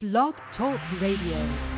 Blog Talk Radio.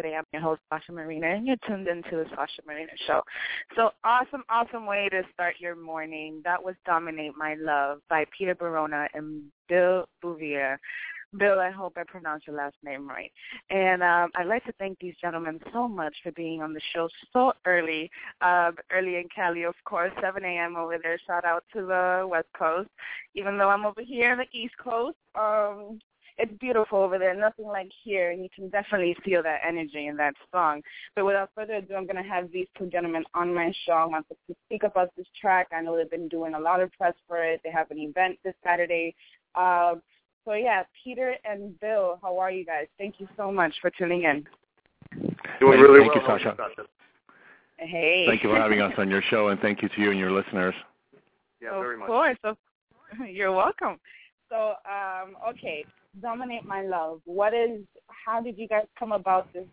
today. I'm your host, Sasha Marina, and you're tuned into the Sasha Marina Show. So awesome, awesome way to start your morning. That was Dominate My Love by Peter Barona and Bill Bouvier. Bill, I hope I pronounced your last name right. And um, I'd like to thank these gentlemen so much for being on the show so early, uh, early in Cali, of course, 7 a.m. over there. Shout out to the West Coast. Even though I'm over here on the East Coast, um, it's beautiful over there, nothing like here, and you can definitely feel that energy in that song. But without further ado, I'm going to have these two gentlemen on my show. I want to speak about this track. I know they've been doing a lot of press for it. They have an event this Saturday. Uh, so yeah, Peter and Bill, how are you guys? Thank you so much for tuning in. Doing really Thank well. you, Sasha. Hey. Thank you for having us on your show, and thank you to you and your listeners. Yeah, of very much. Of course. You're welcome. So, um, okay, dominate my love. What is? How did you guys come about this?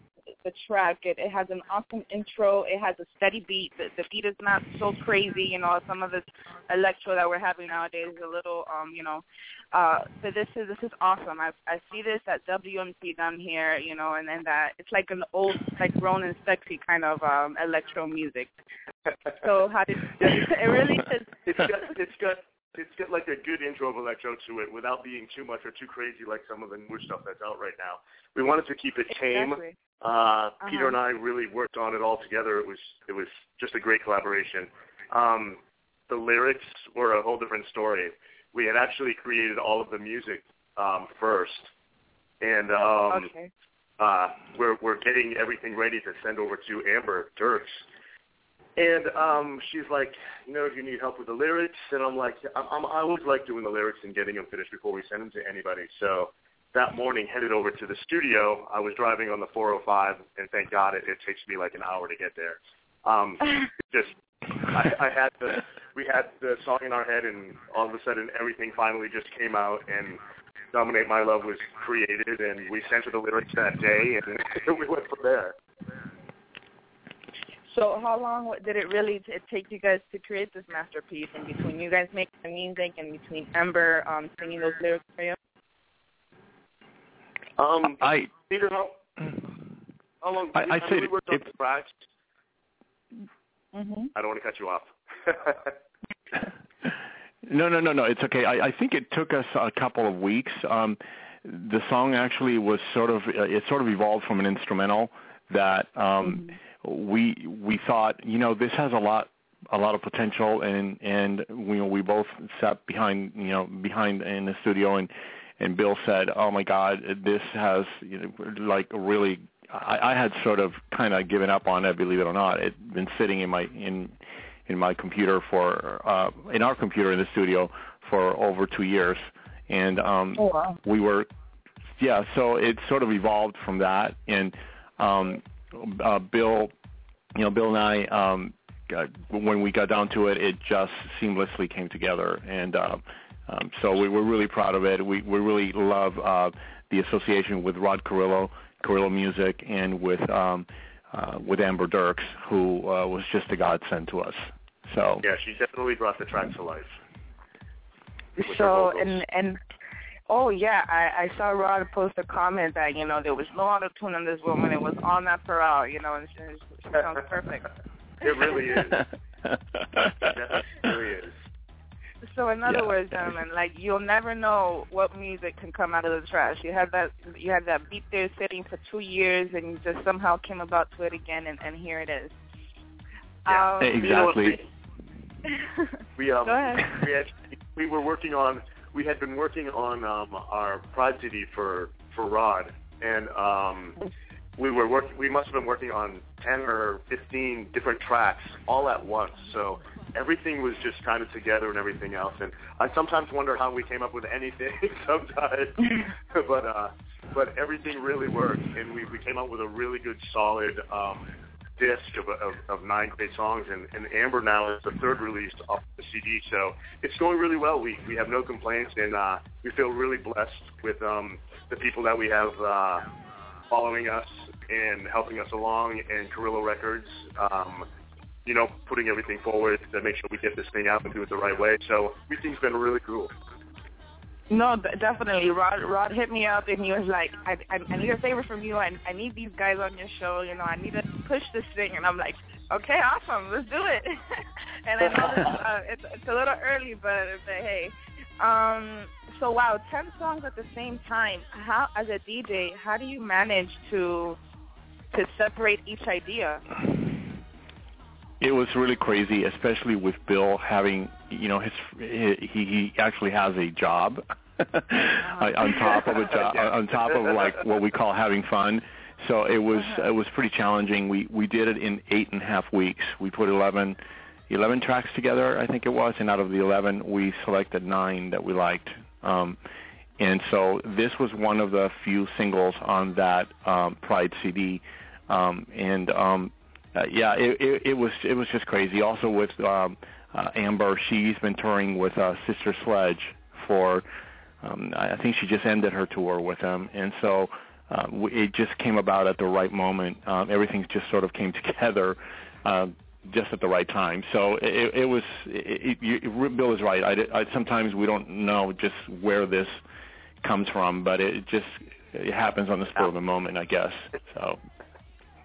The track. It, it has an awesome intro. It has a steady beat. The, the beat is not so crazy. You know, some of this electro that we're having nowadays is a little, um, you know. Uh, so this is this is awesome. I I see this at WMC down here, you know, and then that it's like an old, like grown and sexy kind of um electro music. So how did it really is? It's got it's it's got like a good intro of electro to it without being too much or too crazy like some of the newer stuff that's out right now. We wanted to keep it tame. Exactly. Uh, Uh-huh. Peter and I really worked on it all together. It was it was just a great collaboration. Um, the lyrics were a whole different story. We had actually created all of the music um, first, and um, okay. uh, we're we're getting everything ready to send over to Amber Dirks. And um, she's like, you know, do you need help with the lyrics? And I'm like, I'm, I'm, I always like doing the lyrics and getting them finished before we send them to anybody. So that morning, headed over to the studio. I was driving on the 405, and thank God it, it takes me like an hour to get there. Um, just, I, I had the, we had the song in our head, and all of a sudden, everything finally just came out, and "Dominate My Love" was created, and we sent her the lyrics that day, and we went from there. So how long did it really t- take you guys to create this masterpiece in between you guys making the music and between Amber um, singing those lyrics for you? Um, I Peter, how, how long? I- we, I'd say we worked on if- the tracks. Mm-hmm. I don't want to cut you off. No, no, no, no. It's okay. I, I think it took us a couple of weeks. Um, the song actually was sort of uh, it sort of evolved from an instrumental that um, we we thought you know this has a lot a lot of potential and and we we both sat behind you know behind in the studio and and Bill said oh my God this has you know like really I, I had sort of kind of given up on it believe it or not. It had been sitting in my in in my computer for uh in our computer in the studio for over two years. And um Oh wow. we were yeah so it sort of evolved from that. And um uh bill you know bill and i um got, when we got down to it it just seamlessly came together and uh, um so we were really proud of it we we really love uh the association with rod carrillo carrillo music and with um uh, with Amber Dirks, who uh, was just a godsend to us. So yeah, she definitely brought the track to life. So and and oh yeah, I, I saw Rod post a comment that you know there was no auto tune on this woman. It was all natural, you know, and she, she sounds perfect. It really is. It really is. So in other Yeah. words, gentlemen, like you'll never know what music can come out of the trash. You had that you had that beat there sitting for two years, and you just somehow came about to it again, and, and here it is. Yeah. Um, exactly. We um we had we were working on we had been working on um our CD for for Rod and um we were working we must have been working on 10 or 15 different tracks all at once. So everything was just kind of together and everything else and I sometimes wonder how we came up with anything sometimes. But uh but everything really worked and we we came up with a really good solid um disc of, of, of nine great songs, and, and Amber now is the third release off the CD. So it's going really well. We we have no complaints, and uh, we feel really blessed with um, the people that we have uh, following us and helping us along, and Carrillo Records. Um, you know, putting everything forward to make sure we get this thing out and do it the right way. So we think it's been really cool. No, definitely. Rod Rod hit me up and he was like, I, I I need a favor from you. I I need these guys on your show. You know, I need to push this thing. And I'm like, okay, awesome, let's do it. and I know this, uh, it's it's a little early, but, but hey. Um. So wow, ten songs at the same time. How as a DJ, how do you manage to to separate each idea? it was really crazy, especially with Bill having, you know, his he he actually has a job on top of a job, on top of like what we call having fun. So it was it was pretty challenging. We we did it in eight and a half weeks. We put 11, 11 tracks together, I think it was, and out of the eleven, we selected nine that we liked. Um, and so this was one of the few singles on that um, Pride CD, um, and um, uh, yeah, it, it, it was it was just crazy. Also with um, uh, Amber, she's been touring with uh, Sister Sledge for. Um, I think she just ended her tour with them, and so uh, it just came about at the right moment. Um, everything just sort of came together. Uh, just at the right time. So it, it was. It, it, Bill is right. I, I, sometimes we don't know just where this comes from, but it just it happens on the spur of the moment, I guess. So.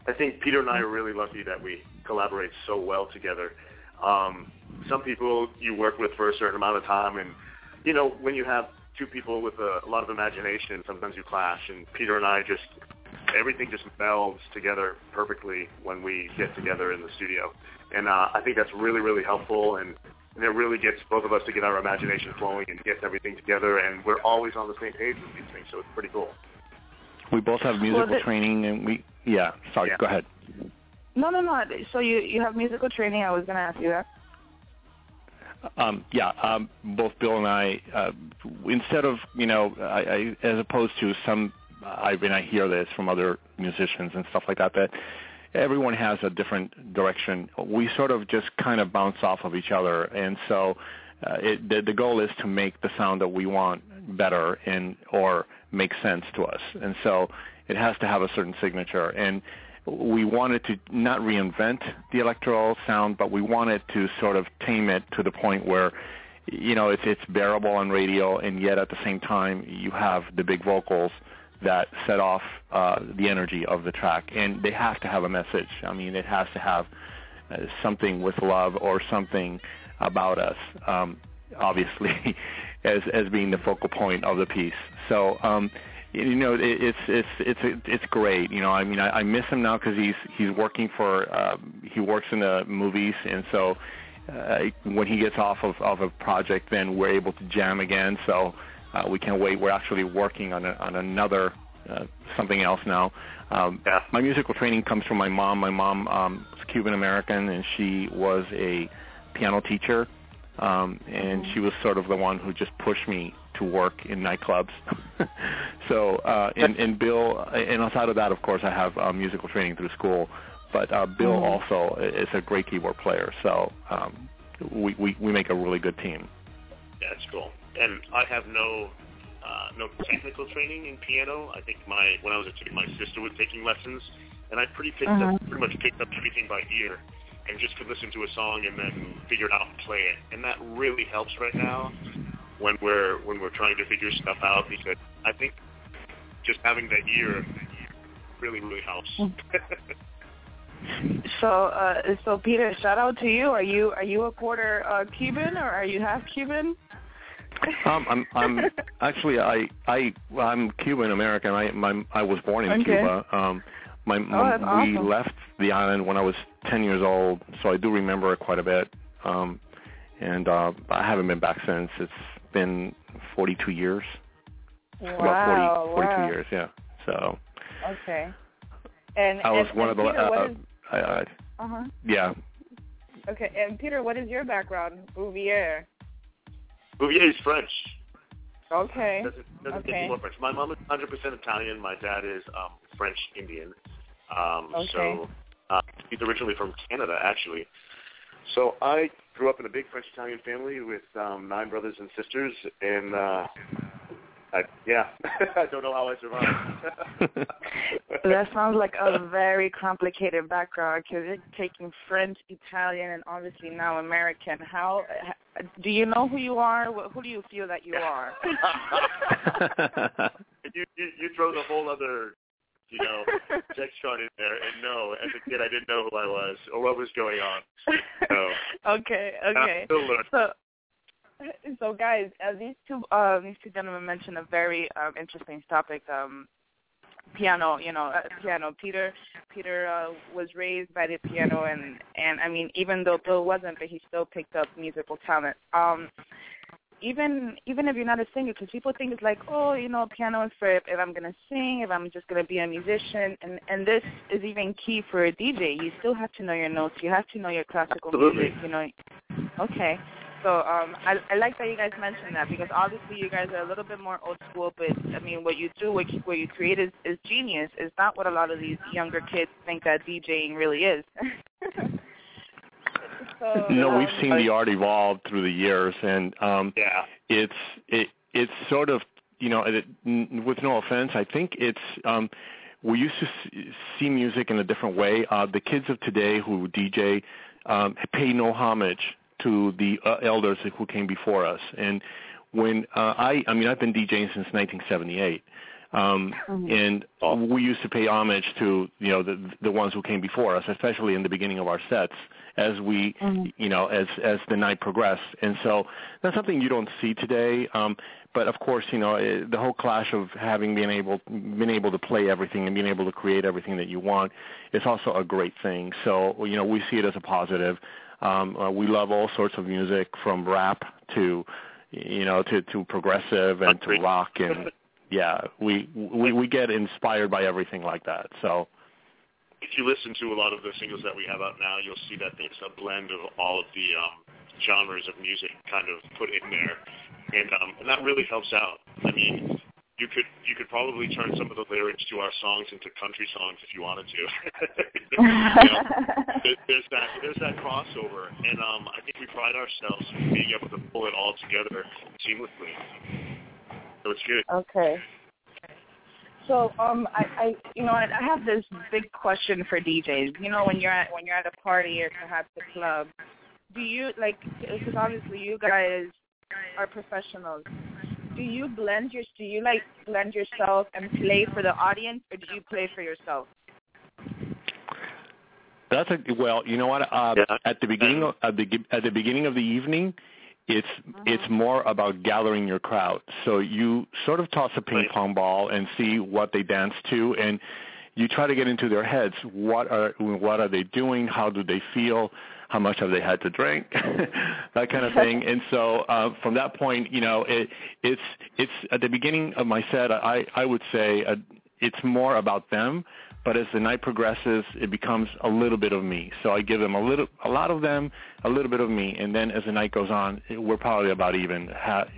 I think Peter and I are really lucky that we collaborate so well together. Um, some people you work with for a certain amount of time, and you know when you have two people with a, a lot of imagination, sometimes you clash. And Peter and I just everything just melds together perfectly when we get together in the studio. And uh, I think that's really, really helpful. And, and it really gets both of us to get our imagination flowing and get everything together. And we're always on the same page with these things, so it's pretty cool. We both have musical well, the, training, and we yeah. Sorry, yeah. go ahead. No, no, no. So you you have musical training. I was going to ask you that. Um, yeah, um, both Bill and I, uh, instead of you know, I, I, as opposed to some I mean, I hear this from other musicians and stuff like that, that everyone has a different direction. We sort of just kind of bounce off of each other, and so uh, it, the, the goal is to make the sound that we want better and or make sense to us. And so it has to have a certain signature. And we wanted to not reinvent the electro sound, but we wanted to sort of tame it to the point where you know it's it's bearable on radio, and yet at the same time you have the big vocals that set off uh, the energy of the track. And they have to have a message. I mean, it has to have uh, something with love or something about us, um, obviously, as as being the focal point of the piece. So. Um, you know, it, it's it's it's it's great. You know, I mean, I, I miss him now because he's he's working for uh, he works in the movies, and so uh, when he gets off of of a project, then we're able to jam again. So uh, we can't wait. We're actually working on a, on another uh, something else now. Um, yeah. My musical training comes from my mom. My mom um, was Cuban American, and she was a piano teacher, um, and mm-hmm. she was sort of the one who just pushed me to work in nightclubs. so, uh, and, and Bill, and outside of that, of course, I have uh, musical training through school. But uh, Bill mm-hmm. also is a great keyboard player, so um, we, we we make a really good team. That's cool and I have no uh, no technical training in piano. I think my when I was a kid, my sister was taking lessons, and I pretty picked uh-huh. up pretty much picked up everything by ear, and just could listen to a song and then figure out how to play it. And that really helps right now when we're when we're trying to figure stuff out because I think just having that ear really really helps. so uh so Peter, shout out to you. Are you are you a quarter uh Cuban or are you half Cuban? Um, I'm I'm actually I I I'm Cuban American. I my I was born in okay. Cuba. Um, my, my oh, we awesome. left the island when I was 10 years old, so I do remember it quite a bit. Um, and uh, I haven't been back since. It's been 42 years. Wow, About 40, 42 wow. years, yeah. So. Okay. And I was and, one and of the. Peter, uh, is, I, I, uh-huh. Yeah. Okay, and Peter, what is your background? Bouvier. Bouvier is French. Okay. Doesn't, doesn't okay. more French. My mom is 100% Italian. My dad is um, French Indian. Um, okay. So uh, he's originally from Canada, actually. So I grew up in a big French Italian family with um, nine brothers and sisters, and uh, I, yeah, I don't know how I survived. that sounds like a very complicated background because you're taking French, Italian, and obviously now American. How do you know who you are? Who do you feel that you are? you, you you throw the whole other you know, Dextron in there, and no, as a kid I didn't know who I was or what was going on. So, okay, okay. So, so guys, uh, these two uh, these two gentlemen mentioned a very um, interesting topic. Um, piano, you know, uh, piano. Peter, Peter uh, was raised by the piano, and and I mean, even though Bill wasn't, but he still picked up musical talent. Um, even even if you're not a singer, because people think it's like, oh, you know, piano is for if, if I'm gonna sing, if I'm just gonna be a musician, and and this is even key for a DJ. You still have to know your notes. You have to know your classical Absolutely. music. You know, okay. So um, I, I like that you guys mentioned that because obviously you guys are a little bit more old school, but I mean what you do, what you, what you create is, is genius. Is not what a lot of these younger kids think that DJing really is. so, no, we've seen the art evolve through the years, and um, yeah, it's it it's sort of you know, it, with no offense, I think it's um, we used to see music in a different way. Uh, the kids of today who DJ um, pay no homage to the uh, elders who came before us. And when uh, I, I mean, I've been DJing since 1978. Um, mm-hmm. and we used to pay homage to you know the the ones who came before us, especially in the beginning of our sets, as we mm-hmm. you know as as the night progressed. And so that's something you don't see today. Um, but of course, you know it, eh, the whole clash of having been able been able to play everything and being able to create everything that you want is also a great thing. So you know we see it as a positive. Um, uh, we love all sorts of music from rap to you know to to progressive and to rock and yeah we we we get inspired by everything like that. So if you listen to a lot of the singles that we have out now, you'll see that there's a blend of all of the um, genres of music kind of put in there, and um, and that really helps out. I mean, you could you could probably turn some of the lyrics to our songs into country songs if you wanted to. you know, there's that there's that crossover, and um, I think we pride ourselves in being able to pull it all together seamlessly. So it's good. Okay. So um, I, I you know I have this big question for DJs. You know when you're at when you're at a party or perhaps a club, do you like because obviously you guys are professionals do you blend your do you like blend yourself and play for the audience or do you play for yourself? That's a well, you know what? Uh, yeah. At the beginning of at the at the beginning of the evening, it's uh-huh. it's more about gathering your crowd. So you sort of toss a ping pong ball and see what they dance to, and you try to get into their heads. What are what are they doing? How do they feel? how much have they had to drink, that kind of thing. And so uh, from that point, you know, it, it's it's at the beginning of my set. I I would say uh, it's more about them, but as the night progresses, it becomes a little bit of me. So I give them a little, a lot of them, a little bit of me, and then as the night goes on, we're probably about even half,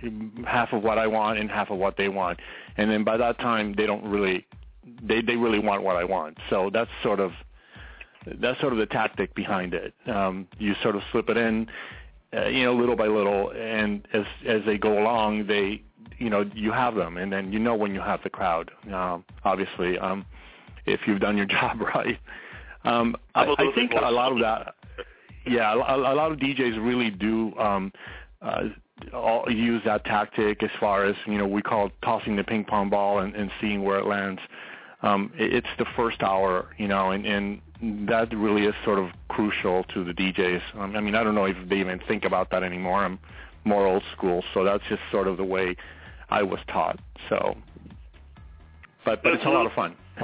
half of what I want and half of what they want. And then by that time, they don't really, they they really want what I want. So that's sort of that's sort of the tactic behind it. Um, you sort of slip it in, uh, you know, little by little, and as as they go along, they, you know, you have them, and then you know when you have the crowd. Um, obviously, um, if you've done your job right. Um, I, I think a lot of that, yeah, a, a lot of DJs really do um, uh, all, use that tactic as far as you know we call tossing the ping pong ball and, and seeing where it lands. Um, it, it's the first hour, you know, and, and that really is sort of crucial to the DJs. Um, I mean, I don't know if they even think about that anymore. I'm more old school, so that's just sort of the way I was taught. So, but but it's a lot of fun.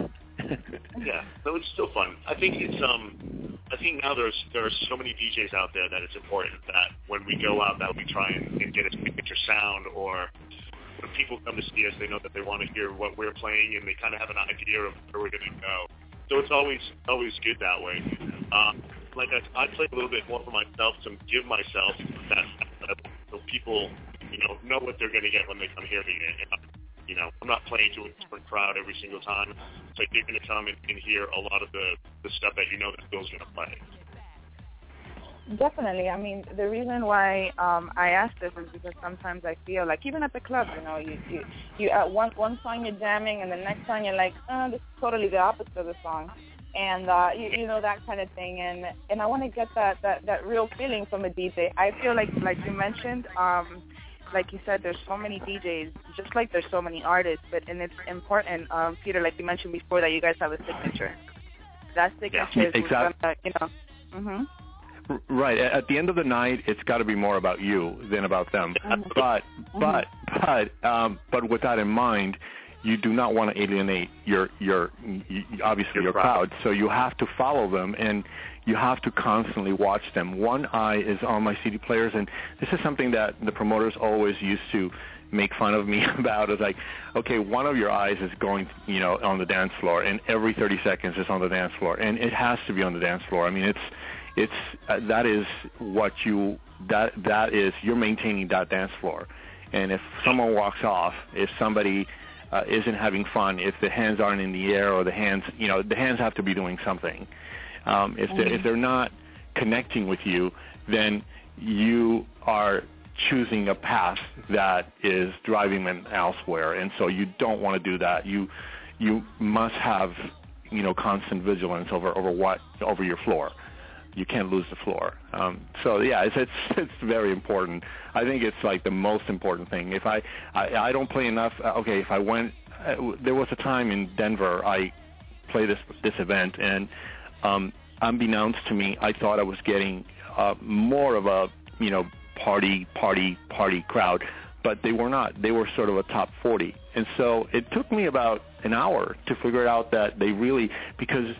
yeah, but it's still fun. I think it's um, I think now there's there are so many DJs out there that it's important that when we go out that we try and, and get a signature sound or when people come to see us, they know that they want to hear what we're playing and they kind of have an idea of where we're going to go. So it's always always good that way. Um, like I, I play a little bit more for myself to give myself that, people you know know what they're going to get when they come here. And, you know, I'm not playing to a different crowd every single time. So you're going to come and, and hear a lot of the the stuff that you know that Bill's going to play. Definitely. I mean, the reason why um, I ask this is because sometimes I feel like even at the club, you know, you you, you at one one song you're jamming, and the next song you're like, oh, this is totally the opposite of the song, and uh, you, you know that kind of thing. And and I want to get that that that real feeling from a DJ. I feel like like you mentioned, um, like you said, there's so many DJs, just like there's so many artists. But and it's important, um, Peter, like you mentioned before, that you guys have a signature. That signature yeah, is exactly. gonna, you know. Mhm. Right. At the end of the night, it's got to be more about you than about them. But but but um, but with that in mind, you do not want to alienate your your obviously your, your crowd. So you have to follow them and you have to constantly watch them. One eye is on my CD players, and this is something that the promoters always used to make fun of me about is like, okay, one of your eyes is going, you know, on the dance floor, and every 30 seconds is on the dance floor, and it has to be on the dance floor. I mean, it's it's uh, that is what you that that is you're maintaining that dance floor. And if someone walks off, if somebody uh, isn't having fun, if the hands aren't in the air or the hands, you know, the hands have to be doing something. Um, if they're, if they're not connecting with you, then you are choosing a path that is driving them elsewhere, and so you don't want to do that. You you must have you know constant vigilance over over what over your floor. You can't lose the floor. Um, so yeah, it's, it's it's very important. I think it's like the most important thing. If I I, I don't play enough, uh, okay. If I went, uh, there was a time in Denver I played this this event, and um, unbeknownst to me, I thought I was getting uh, more of a you know party party party crowd, but they were not. They were sort of a top 40, and so it took me about an hour to figure out that they really because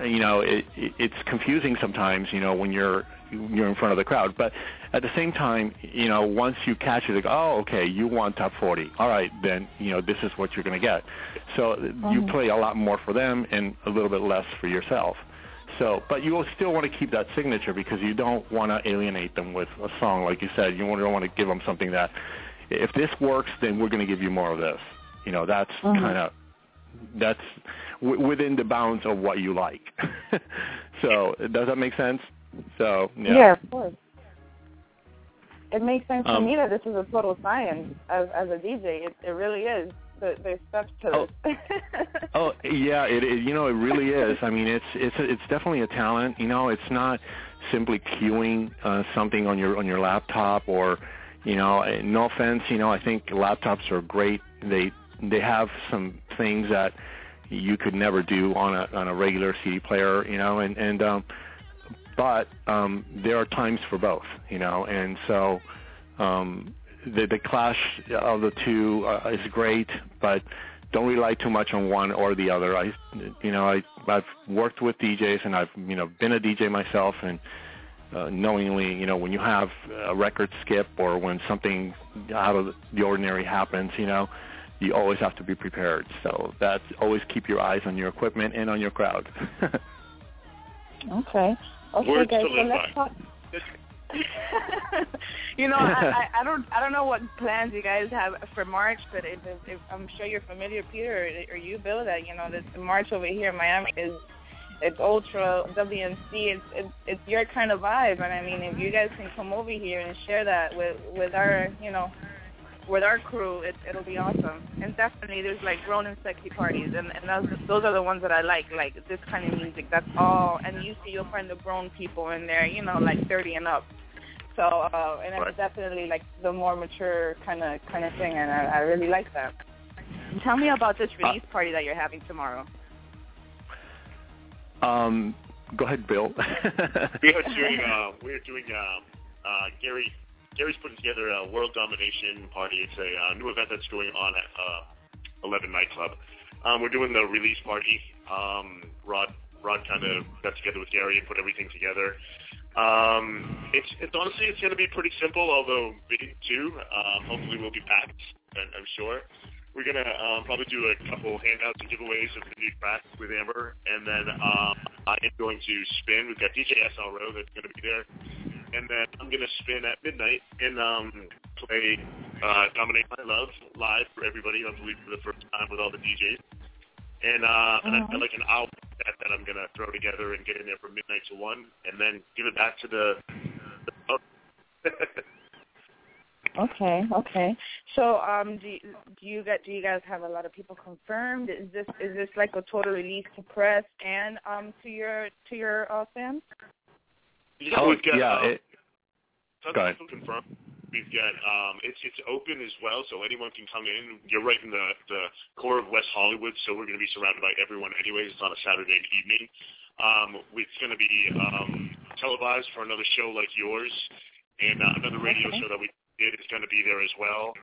you know it, it it's confusing sometimes you know when you're you're in front of the crowd but at the same time you know once you catch it like oh okay you want top 40 all right then you know this is what you're going to get so mm-hmm. you play a lot more for them and a little bit less for yourself so, but you will still want to keep that signature because you don't want to alienate them with a song, like you said. You don't want to give them something that, if this works, then we're going to give you more of this. You know, that's mm-hmm. kind of that's w- within the bounds of what you like. so, does that make sense? So, yeah. Yeah, of course. It makes sense um, to me that this is a total science as as a DJ. It, it really is there's steps to oh, oh yeah, it, it you know it really is. I mean, it's it's it's definitely a talent. You know, it's not simply queuing uh, something on your on your laptop or you know, no offense, you know, I think laptops are great. They they have some things that you could never do on a on a regular CD player, you know, and and um but um there are times for both, you know, and so um the the clash of the two uh, is great, but don't rely too much on one or the other. I, you know, I I've worked with DJs and I've you know been a DJ myself and uh, knowingly, you know, when you have a record skip or when something out of the ordinary happens, you know, you always have to be prepared. So that's always keep your eyes on your equipment and on your crowd. okay. Okay, Words guys. So let's talk. you know, I, I, I don't I don't know what plans you guys have for March, but it, it, I'm sure you're familiar, Peter, or, or you, Bill, that you know the March over here in Miami is it's ultra WMC. It's, it's it's your kind of vibe, and I mean, if you guys can come over here and share that with with our you know with our crew, it, it'll be awesome. And definitely, there's like grown and sexy parties, and and those those are the ones that I like. Like this kind of music. That's all. And usually, you'll find the grown people in there, you know, like 30 and up. So, uh, and it's definitely like the more mature kind of kind of thing, and I, I really like that. Tell me about this uh, release party that you're having tomorrow. Um, go ahead, Bill. we are doing uh, we're doing uh, uh, Gary. Gary's putting together a world domination party. It's a uh, new event that's going on at uh, 11 Nightclub. Um, we're doing the release party. Um, Rod Rod kind of got together with Gary and put everything together. Um, it's, it's honestly it's going to be pretty simple, although big too. Um, hopefully we'll be packed, I'm sure. We're gonna um, probably do a couple handouts and giveaways of the new track with Amber, and then um, I am going to spin. We've got DJ SRO that's going to be there, and then I'm going to spin at midnight and um, play uh, "Dominate My Love" live for everybody. I believe for the first time with all the DJs, and uh, and I've got like an album that, that I'm gonna throw together and get in there from midnight to one, and then give it back to the. the okay, okay. So, um, do you, do you get do you guys have a lot of people confirmed? Is this is this like a total release to press and um to your to your uh, fans? Yeah, oh, we've got, yeah. Um, it, go ahead. confirmed. We've got um, it's it's open as well, so anyone can come in. You're right in the the core of West Hollywood, so we're going to be surrounded by everyone. Anyways, it's on a Saturday evening. Um, it's going to be um, televised for another show like yours, and uh, another radio okay. show that we did is going to be there as well,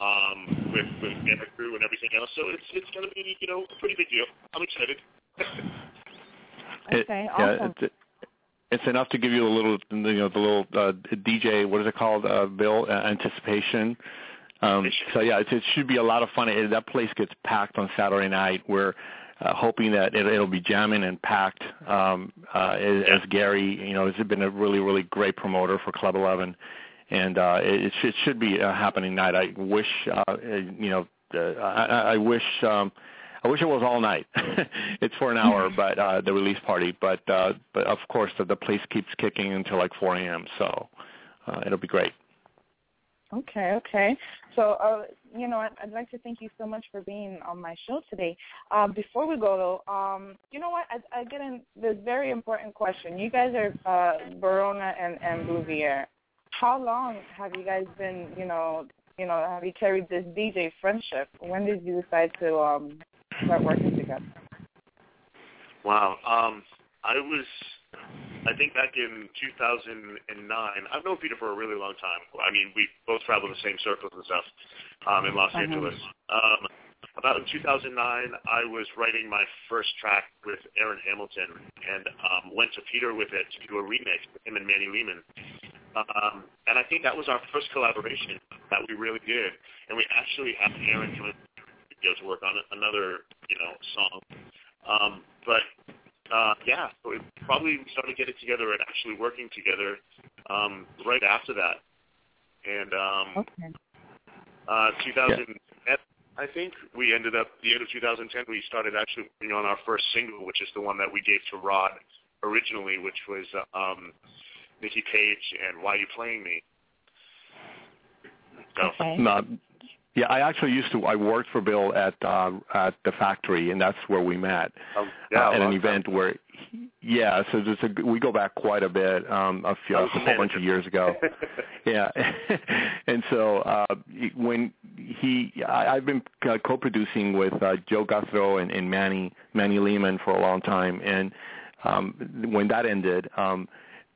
um, with with Gamma Crew and everything else. So it's it's going to be you know a pretty big deal. I'm excited. okay, awesome. Yeah, it's enough to give you a little, you know, the little uh, DJ. What is it called, uh, Bill? Uh, anticipation. Um, so yeah, it, it should be a lot of fun. It, that place gets packed on Saturday night. Where uh, hoping that it, it'll be jamming and packed. Um, uh, as, as Gary, you know, has been a really really great promoter for Club 11, and uh, it, it should be a happening night. I wish, uh, you know, uh, I, I wish. Um, I wish it was all night. it's for an hour, but uh, the release party. But uh, but of course, the, the place keeps kicking until like 4 a.m. So uh, it'll be great. Okay, okay. So, uh, you know, I'd, I'd, like to thank you so much for being on my show today. Uh, before we go, though, um, you know what? I, I get in this very important question. You guys are uh, Barona and, and Bouvier. How long have you guys been, you know, you know, have you carried this DJ friendship? When did you decide to um, start working together? Wow. Um, I was I think back in 2009, I've known Peter for a really long time. I mean, we both traveled the same circles and stuff um, in Los uh-huh. Angeles. Um, about in 2009, I was writing my first track with Erin Hamilton and um, went to Peter with it to do a remix with him and Manny Lehman. Um, and I think that was our first collaboration that we really did. And we actually had Erin come in to work on another, you know, song. Um, but uh, yeah, so it probably started getting together and actually working together um, right after that. And um, okay. uh, 2010, yeah. I think we ended up the end of 2010. We started actually working on our first single, which is the one that we gave to Rod originally, which was uh, um, Nikki Page and Why You Playing Me. So, okay. Not yeah, I actually used to. I worked for Bill at uh, at the factory, and that's where we met um, yeah, uh, at an event time. where. He, yeah, so there's a, we go back quite a bit, um, a, few, a whole bunch of years ago. yeah, and so uh, when he, I, I've been uh, co-producing with uh, Joe Gauthreaux and, and Manny Manny Lehman for a long time, and um, when that ended, um,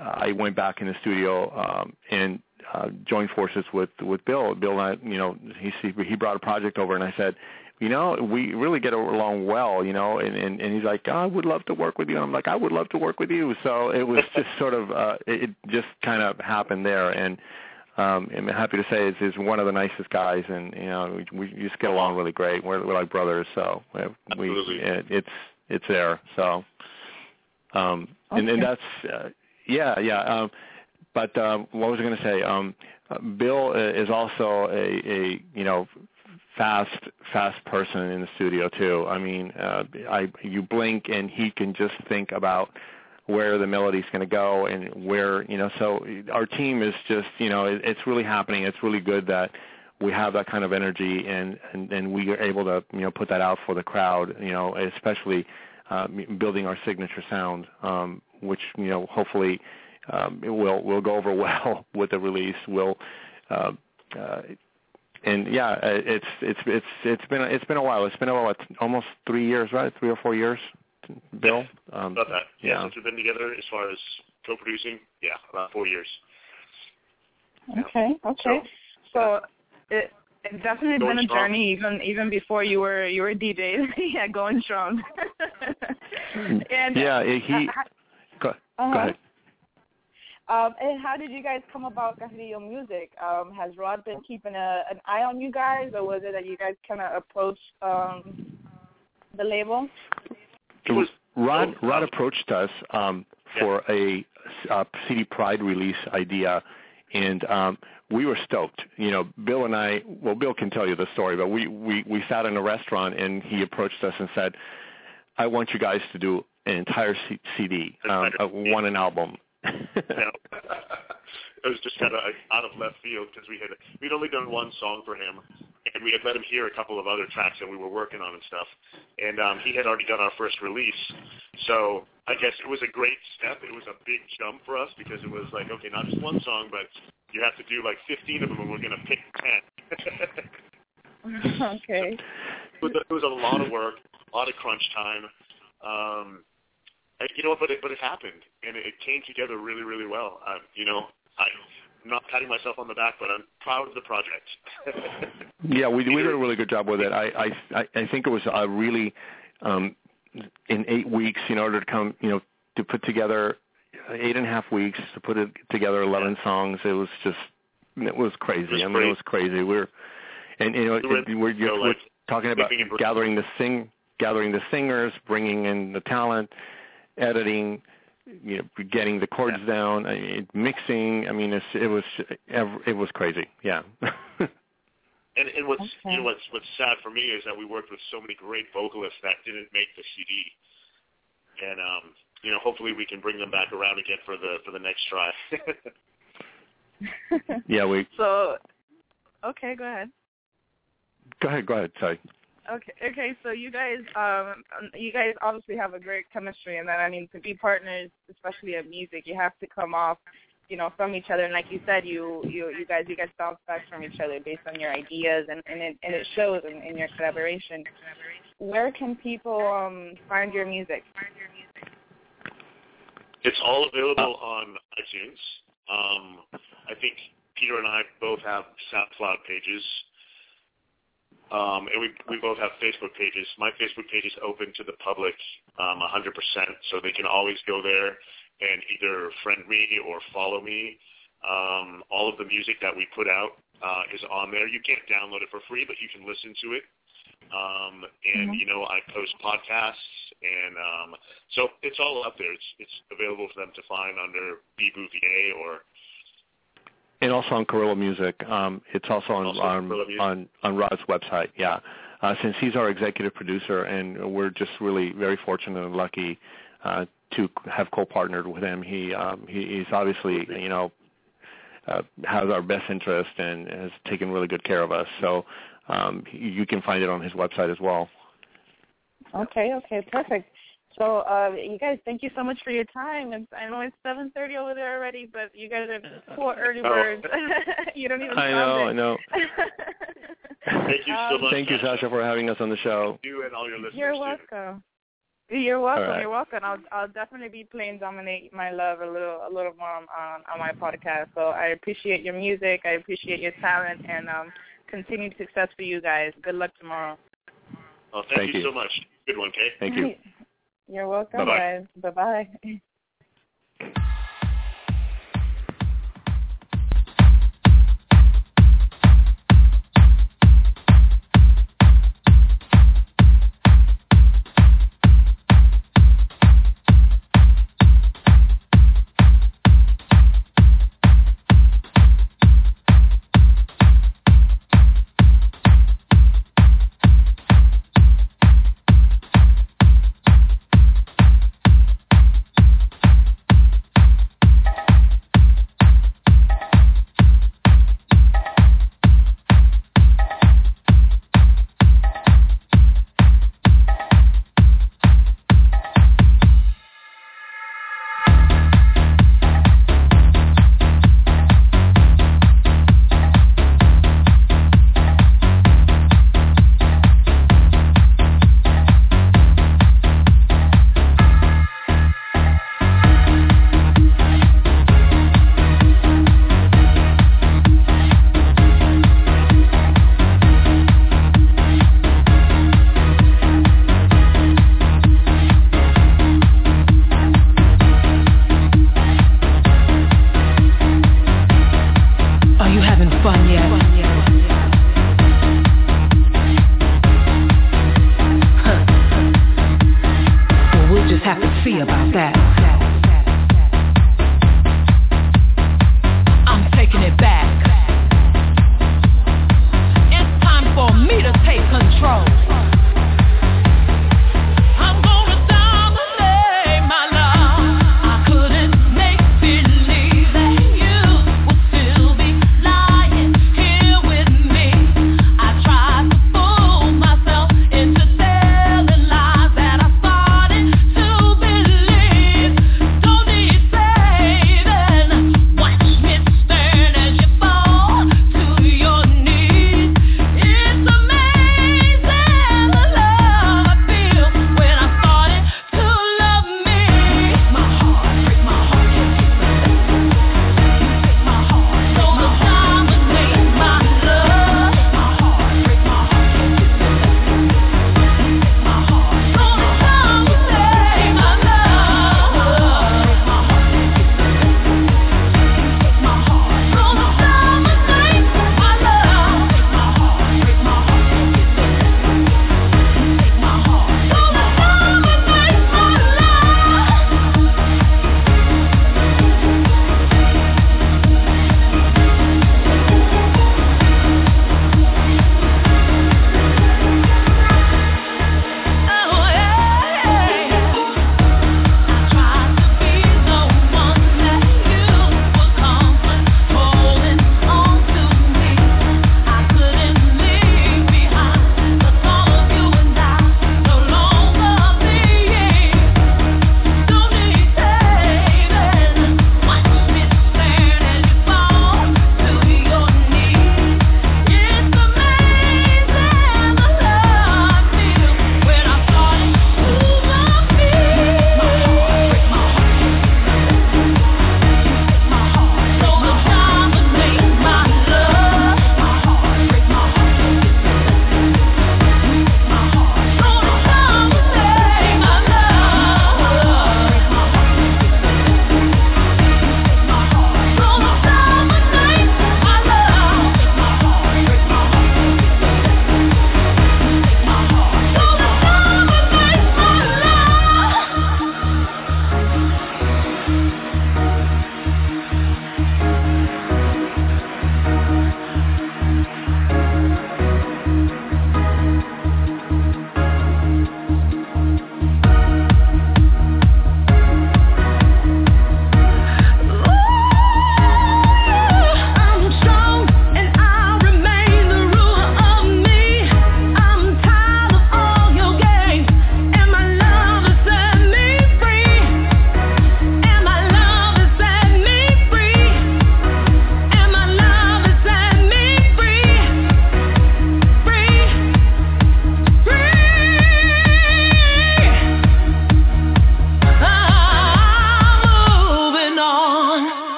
I went back in the studio um, and uh, joined forces with with Bill. Bill and I, you know, he he brought a project over, and I said, you know, we really get along well, you know, and and, and he's like, oh, I would love to work with you. And I'm like, I would love to work with you. So it was just sort of, uh, it, it just kind of happened there, and um, I'm happy to say is is one of the nicest guys, and you know, we, we just get along really great. We're, we're like brothers, so we it, it's it's there. So, um, okay. and and that's uh, yeah, yeah. Um, but um, what was I going to say? Um, Bill is also a, a you know fast fast person in the studio too. I mean, uh, I you blink and he can just think about where the melody's going to go and where you know. So our team is just you know it, it's really happening. It's really good that we have that kind of energy and and, and we are able to you know put that out for the crowd. You know, especially uh, building our signature sound, um, which you know hopefully um, it will will go over well with the release. Will uh, uh, and yeah, uh, it's it's it's it's been it's been a while. It's been about almost three years, right? Three or four years, Bill. Um, about that. Yeah, yeah, since we've been together, as far as co-producing, yeah, about four years. Okay. Okay. So, so it it's definitely going been a strong. journey even even before you were you were DJ. yeah, going strong. and yeah, he. Uh, go, uh-huh. go ahead. Um, and how did you guys come about Carrillo Music? Um, has Rod been keeping a, an eye on you guys, or was it that you guys kind of approached um, the label? It was Rod. Rod approached us um, for a, a CD Pride release idea, and um, we were stoked. You know, Bill and I. Well, Bill can tell you the story, but we we we sat in a restaurant, and he approached us and said, "I want you guys to do an entire C- CD, um, uh, one an album." Yeah. it was just kind of out of left field because we had we'd only done one song for him, and we had let him hear a couple of other tracks that we were working on and stuff. And um, he had already done our first release, so I guess it was a great step. It was a big jump for us because it was like, okay, not just one song, but you have to do like 15 of them, and we're going to pick 10. okay. It was, it was a lot of work, a lot of crunch time. Um, you know, but it but it happened, and it, came together really, really well. Um, you know, I'm not patting myself on the back, but I'm proud of the project. yeah, we we did a really good job with it. I I I think it was a really um, in eight weeks in order to come, you know, to put together eight and a half weeks to put it together eleven yeah. songs. It was just it was crazy. It was I mean, great. it was crazy. We're and you know, are we're, we're, we're talking about gathering the sing gathering the singers, bringing in the talent, editing, you know, getting the chords yeah. down, I mean, mixing. I mean, it's, it was it was crazy. Yeah. and and what's okay. you know what's what's sad for me is that we worked with so many great vocalists that didn't make the CD, and um, you know, hopefully we can bring them back around again for the for the next try. yeah, we. So, okay, go ahead. Go ahead. Go ahead. Sorry. Okay. Okay. So you guys, um, you guys obviously have a great chemistry, and then I mean to be partners, especially in music, you have to come off, you know, from each other. And like you said, you you you guys you guys bounce back from each other based on your ideas, and and it and it shows in, in your collaboration. Where can people um find your music? It's all available on iTunes. Um, I think Peter and I both have SoundCloud pages. Um, and we we both have Facebook pages. My Facebook page is open to the public um, 100%, so they can always go there and either friend me or follow me. Um, all of the music that we put out uh, is on there. You can't download it for free, but you can listen to it. Um, and mm-hmm. you know, I post podcasts, and um, so it's all up there. It's it's available for them to find under B Bouvier or and also on Carrillo Music. Um, it's also on also on, on on Rod's website. Yeah, uh, since he's our executive producer, and we're just really very fortunate and lucky uh, to have co-partnered with him. He um, he, he's obviously you know uh, has our best interest and has taken really good care of us. So um, you can find it on his website as well. Okay. Okay. Perfect. So, uh, you guys, thank you so much for your time. It's, I know it's 7:30 over there already, but you guys are poor early oh. birds. Oh. you don't even. I know. I know. thank you so much. Thank you, Sasha, for having us on the show. You and all your listeners. You're welcome. Too. You're welcome. Right. You're welcome. I'll I'll definitely be playing "Dominate My Love" a little a little more on on my podcast. So I appreciate your music. I appreciate your talent, and um, continued success for you guys. Good luck tomorrow. Well, thank, thank you, you so much. Good one, Kay. Thank you. You're welcome, Bye-bye. guys. Bye-bye.